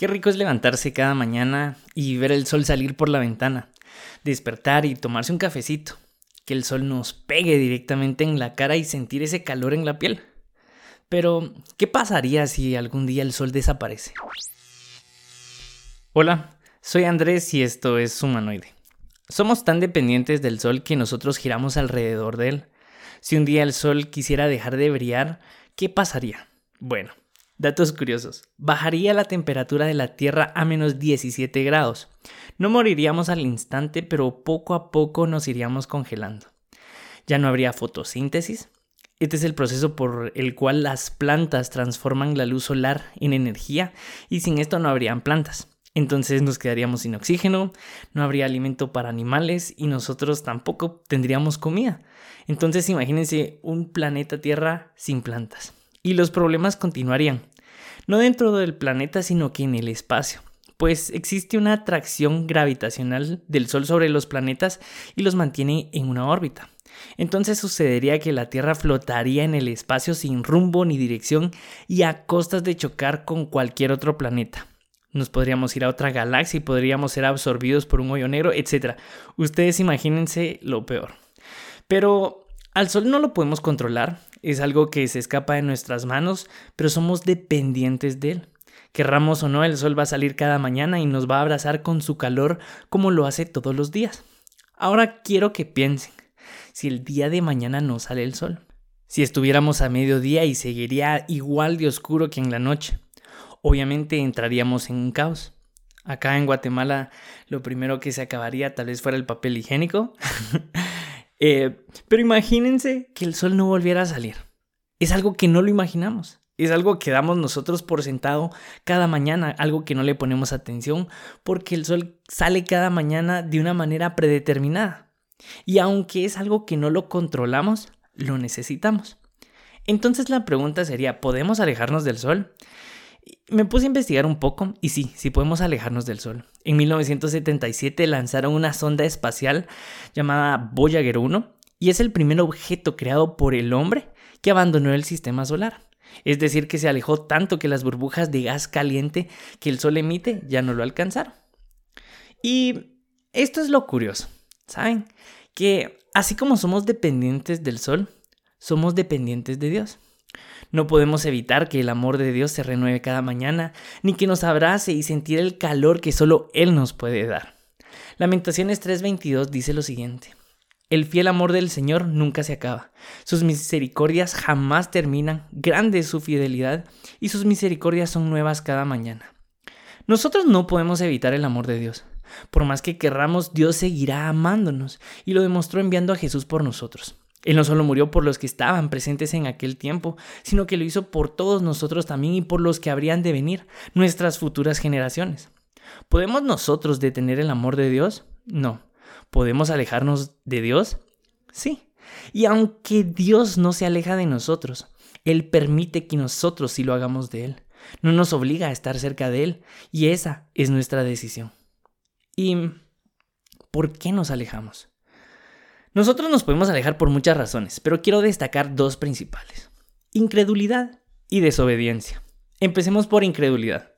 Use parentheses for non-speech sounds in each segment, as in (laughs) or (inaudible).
Qué rico es levantarse cada mañana y ver el sol salir por la ventana, despertar y tomarse un cafecito, que el sol nos pegue directamente en la cara y sentir ese calor en la piel. Pero, ¿qué pasaría si algún día el sol desaparece? Hola, soy Andrés y esto es Humanoide. Somos tan dependientes del sol que nosotros giramos alrededor de él. Si un día el sol quisiera dejar de brillar, ¿qué pasaría? Bueno, Datos curiosos. Bajaría la temperatura de la Tierra a menos 17 grados. No moriríamos al instante, pero poco a poco nos iríamos congelando. Ya no habría fotosíntesis. Este es el proceso por el cual las plantas transforman la luz solar en energía y sin esto no habrían plantas. Entonces nos quedaríamos sin oxígeno, no habría alimento para animales y nosotros tampoco tendríamos comida. Entonces imagínense un planeta Tierra sin plantas. Y los problemas continuarían no dentro del planeta, sino que en el espacio, pues existe una atracción gravitacional del Sol sobre los planetas y los mantiene en una órbita. Entonces sucedería que la Tierra flotaría en el espacio sin rumbo ni dirección y a costas de chocar con cualquier otro planeta. Nos podríamos ir a otra galaxia y podríamos ser absorbidos por un hoyo negro, etc. Ustedes imagínense lo peor. Pero al Sol no lo podemos controlar, es algo que se escapa de nuestras manos, pero somos dependientes de él. Querramos o no, el sol va a salir cada mañana y nos va a abrazar con su calor como lo hace todos los días. Ahora quiero que piensen, si el día de mañana no sale el sol, si estuviéramos a mediodía y seguiría igual de oscuro que en la noche, obviamente entraríamos en un caos. Acá en Guatemala lo primero que se acabaría tal vez fuera el papel higiénico. (laughs) Eh, pero imagínense que el sol no volviera a salir. Es algo que no lo imaginamos. Es algo que damos nosotros por sentado cada mañana, algo que no le ponemos atención porque el sol sale cada mañana de una manera predeterminada. Y aunque es algo que no lo controlamos, lo necesitamos. Entonces la pregunta sería, ¿podemos alejarnos del sol? Me puse a investigar un poco y sí, sí podemos alejarnos del Sol. En 1977 lanzaron una sonda espacial llamada Voyager 1 y es el primer objeto creado por el hombre que abandonó el sistema solar. Es decir, que se alejó tanto que las burbujas de gas caliente que el Sol emite ya no lo alcanzaron. Y esto es lo curioso, ¿saben? Que así como somos dependientes del Sol, somos dependientes de Dios. No podemos evitar que el amor de Dios se renueve cada mañana, ni que nos abrace y sentir el calor que solo Él nos puede dar. Lamentaciones 3:22 dice lo siguiente. El fiel amor del Señor nunca se acaba. Sus misericordias jamás terminan. Grande es su fidelidad y sus misericordias son nuevas cada mañana. Nosotros no podemos evitar el amor de Dios. Por más que querramos, Dios seguirá amándonos y lo demostró enviando a Jesús por nosotros. Él no solo murió por los que estaban presentes en aquel tiempo, sino que lo hizo por todos nosotros también y por los que habrían de venir, nuestras futuras generaciones. ¿Podemos nosotros detener el amor de Dios? No. ¿Podemos alejarnos de Dios? Sí. Y aunque Dios no se aleja de nosotros, Él permite que nosotros sí lo hagamos de Él. No nos obliga a estar cerca de Él y esa es nuestra decisión. ¿Y por qué nos alejamos? Nosotros nos podemos alejar por muchas razones, pero quiero destacar dos principales. Incredulidad y desobediencia. Empecemos por incredulidad.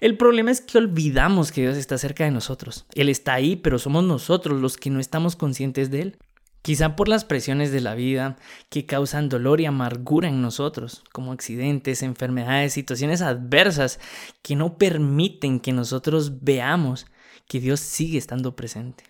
El problema es que olvidamos que Dios está cerca de nosotros. Él está ahí, pero somos nosotros los que no estamos conscientes de Él. Quizá por las presiones de la vida que causan dolor y amargura en nosotros, como accidentes, enfermedades, situaciones adversas que no permiten que nosotros veamos que Dios sigue estando presente.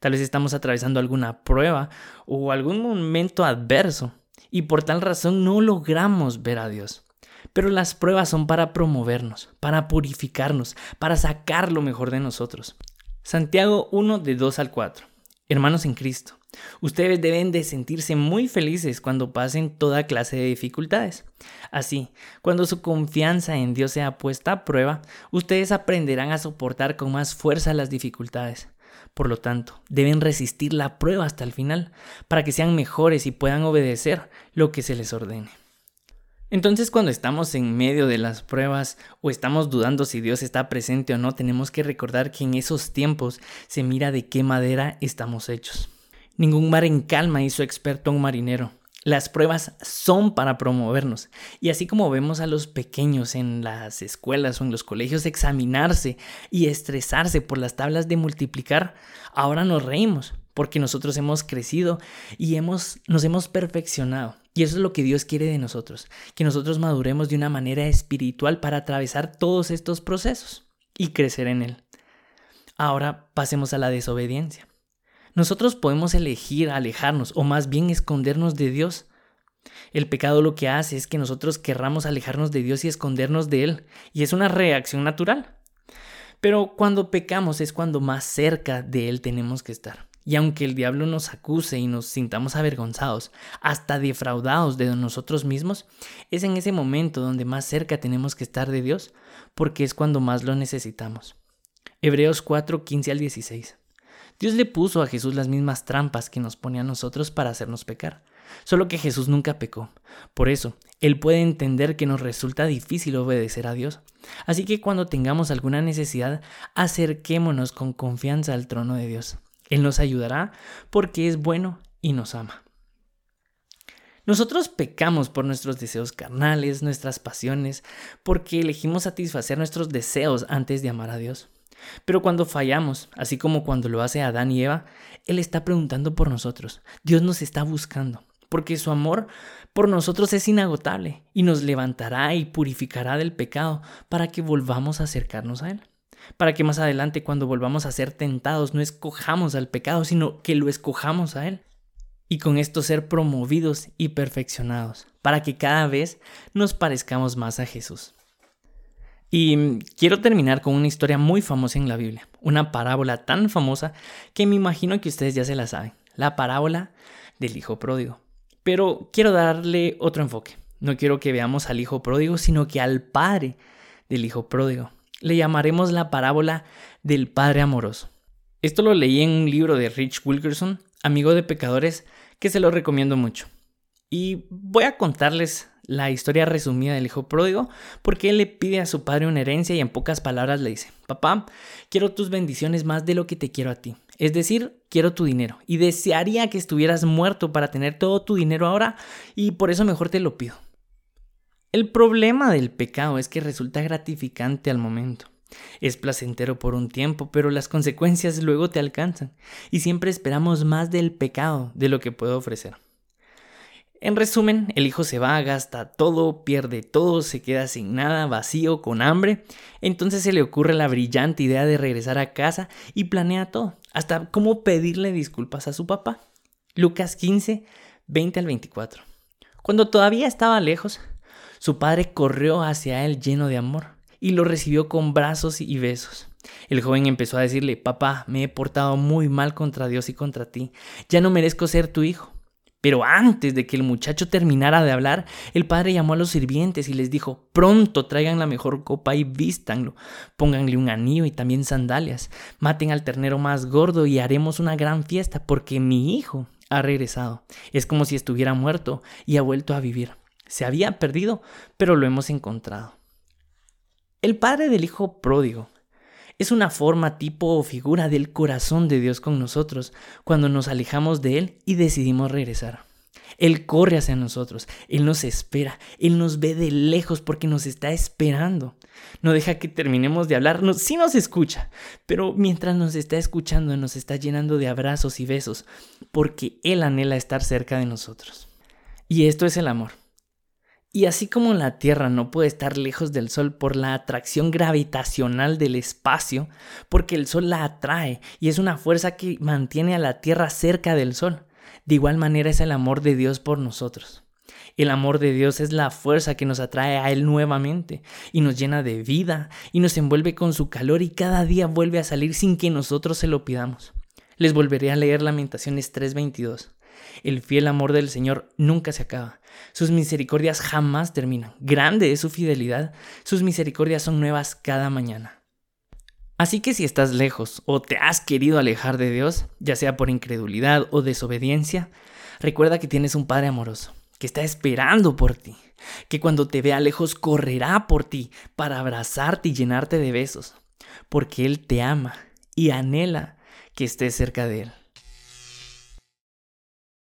Tal vez estamos atravesando alguna prueba o algún momento adverso y por tal razón no logramos ver a Dios. Pero las pruebas son para promovernos, para purificarnos, para sacar lo mejor de nosotros. Santiago 1 de 2 al 4. Hermanos en Cristo, ustedes deben de sentirse muy felices cuando pasen toda clase de dificultades. Así, cuando su confianza en Dios sea puesta a prueba, ustedes aprenderán a soportar con más fuerza las dificultades. Por lo tanto, deben resistir la prueba hasta el final, para que sean mejores y puedan obedecer lo que se les ordene. Entonces cuando estamos en medio de las pruebas o estamos dudando si Dios está presente o no, tenemos que recordar que en esos tiempos se mira de qué madera estamos hechos. Ningún mar en calma hizo experto a un marinero. Las pruebas son para promovernos. Y así como vemos a los pequeños en las escuelas o en los colegios examinarse y estresarse por las tablas de multiplicar, ahora nos reímos porque nosotros hemos crecido y hemos, nos hemos perfeccionado. Y eso es lo que Dios quiere de nosotros, que nosotros maduremos de una manera espiritual para atravesar todos estos procesos y crecer en Él. Ahora pasemos a la desobediencia. Nosotros podemos elegir alejarnos o más bien escondernos de Dios. El pecado lo que hace es que nosotros querramos alejarnos de Dios y escondernos de Él, y es una reacción natural. Pero cuando pecamos es cuando más cerca de Él tenemos que estar. Y aunque el diablo nos acuse y nos sintamos avergonzados, hasta defraudados de nosotros mismos, es en ese momento donde más cerca tenemos que estar de Dios, porque es cuando más lo necesitamos. Hebreos 4, 15 al 16. Dios le puso a Jesús las mismas trampas que nos pone a nosotros para hacernos pecar. Solo que Jesús nunca pecó. Por eso, Él puede entender que nos resulta difícil obedecer a Dios. Así que cuando tengamos alguna necesidad, acerquémonos con confianza al trono de Dios. Él nos ayudará porque es bueno y nos ama. Nosotros pecamos por nuestros deseos carnales, nuestras pasiones, porque elegimos satisfacer nuestros deseos antes de amar a Dios. Pero cuando fallamos, así como cuando lo hace Adán y Eva, Él está preguntando por nosotros. Dios nos está buscando, porque su amor por nosotros es inagotable y nos levantará y purificará del pecado para que volvamos a acercarnos a Él. Para que más adelante cuando volvamos a ser tentados no escojamos al pecado, sino que lo escojamos a Él. Y con esto ser promovidos y perfeccionados, para que cada vez nos parezcamos más a Jesús. Y quiero terminar con una historia muy famosa en la Biblia, una parábola tan famosa que me imagino que ustedes ya se la saben, la parábola del Hijo Pródigo. Pero quiero darle otro enfoque. No quiero que veamos al Hijo Pródigo, sino que al Padre del Hijo Pródigo. Le llamaremos la parábola del Padre Amoroso. Esto lo leí en un libro de Rich Wilkerson, amigo de pecadores, que se lo recomiendo mucho. Y voy a contarles la historia resumida del hijo pródigo, porque él le pide a su padre una herencia y en pocas palabras le dice, papá, quiero tus bendiciones más de lo que te quiero a ti. Es decir, quiero tu dinero y desearía que estuvieras muerto para tener todo tu dinero ahora y por eso mejor te lo pido. El problema del pecado es que resulta gratificante al momento. Es placentero por un tiempo, pero las consecuencias luego te alcanzan y siempre esperamos más del pecado de lo que puede ofrecer. En resumen, el hijo se va, gasta todo, pierde todo, se queda sin nada, vacío, con hambre. Entonces se le ocurre la brillante idea de regresar a casa y planea todo, hasta cómo pedirle disculpas a su papá. Lucas 15, 20 al 24. Cuando todavía estaba lejos, su padre corrió hacia él lleno de amor y lo recibió con brazos y besos. El joven empezó a decirle, papá, me he portado muy mal contra Dios y contra ti, ya no merezco ser tu hijo. Pero antes de que el muchacho terminara de hablar, el padre llamó a los sirvientes y les dijo, pronto traigan la mejor copa y vístanlo, pónganle un anillo y también sandalias, maten al ternero más gordo y haremos una gran fiesta porque mi hijo ha regresado. Es como si estuviera muerto y ha vuelto a vivir. Se había perdido, pero lo hemos encontrado. El padre del hijo pródigo es una forma, tipo o figura del corazón de Dios con nosotros cuando nos alejamos de Él y decidimos regresar. Él corre hacia nosotros, Él nos espera, Él nos ve de lejos porque nos está esperando. No deja que terminemos de hablar, sí nos escucha, pero mientras nos está escuchando nos está llenando de abrazos y besos porque Él anhela estar cerca de nosotros. Y esto es el amor. Y así como la Tierra no puede estar lejos del Sol por la atracción gravitacional del espacio, porque el Sol la atrae y es una fuerza que mantiene a la Tierra cerca del Sol, de igual manera es el amor de Dios por nosotros. El amor de Dios es la fuerza que nos atrae a Él nuevamente y nos llena de vida y nos envuelve con su calor y cada día vuelve a salir sin que nosotros se lo pidamos. Les volveré a leer Lamentaciones 3:22. El fiel amor del Señor nunca se acaba. Sus misericordias jamás terminan. Grande es su fidelidad. Sus misericordias son nuevas cada mañana. Así que si estás lejos o te has querido alejar de Dios, ya sea por incredulidad o desobediencia, recuerda que tienes un Padre amoroso, que está esperando por ti, que cuando te vea lejos correrá por ti para abrazarte y llenarte de besos, porque Él te ama y anhela que estés cerca de Él.